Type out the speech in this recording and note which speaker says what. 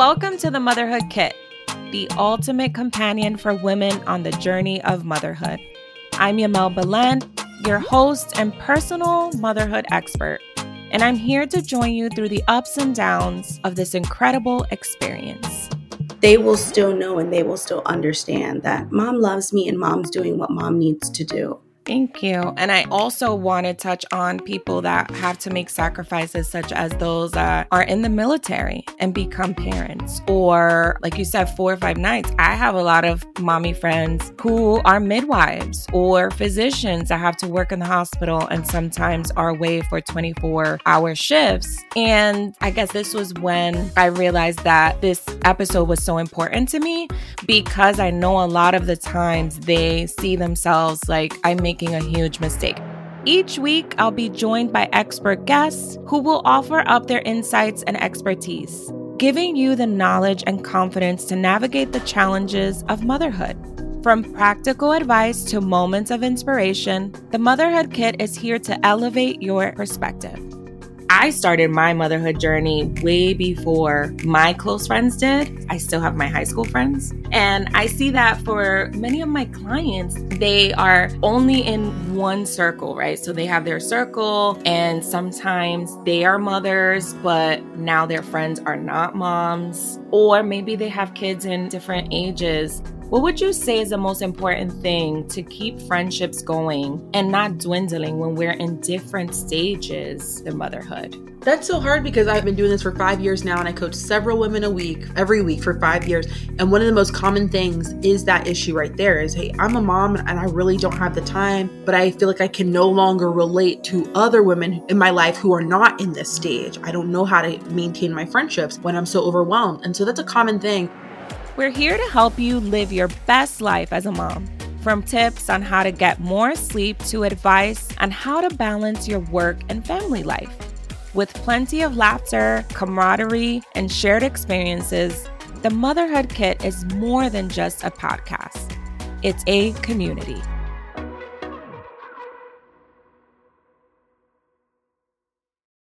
Speaker 1: Welcome to the Motherhood Kit, the ultimate companion for women on the journey of motherhood. I'm Yamel Belen, your host and personal motherhood expert, and I'm here to join you through the ups and downs of this incredible experience.
Speaker 2: They will still know and they will still understand that mom loves me and mom's doing what mom needs to do.
Speaker 1: Thank you. And I also want to touch on people that have to make sacrifices, such as those that are in the military and become parents. Or, like you said, four or five nights. I have a lot of mommy friends who are midwives or physicians that have to work in the hospital and sometimes are away for 24 hour shifts. And I guess this was when I realized that this episode was so important to me because I know a lot of the times they see themselves like I make making a huge mistake. Each week, I'll be joined by expert guests who will offer up their insights and expertise, giving you the knowledge and confidence to navigate the challenges of motherhood. From practical advice to moments of inspiration, the Motherhood Kit is here to elevate your perspective. I started my motherhood journey way before my close friends did. I still have my high school friends. And I see that for many of my clients, they are only in one circle, right? So they have their circle, and sometimes they are mothers, but now their friends are not moms. Or maybe they have kids in different ages. What would you say is the most important thing to keep friendships going and not dwindling when we're in different stages of motherhood?
Speaker 3: That's so hard because I've been doing this for five years now and I coach several women a week, every week for five years. And one of the most common things is that issue right there is hey, I'm a mom and I really don't have the time, but I feel like I can no longer relate to other women in my life who are not in this stage. I don't know how to maintain my friendships when I'm so overwhelmed. And so that's a common thing.
Speaker 1: We're here to help you live your best life as a mom. From tips on how to get more sleep to advice on how to balance your work and family life. With plenty of laughter, camaraderie, and shared experiences, the Motherhood Kit is more than just a podcast, it's a community.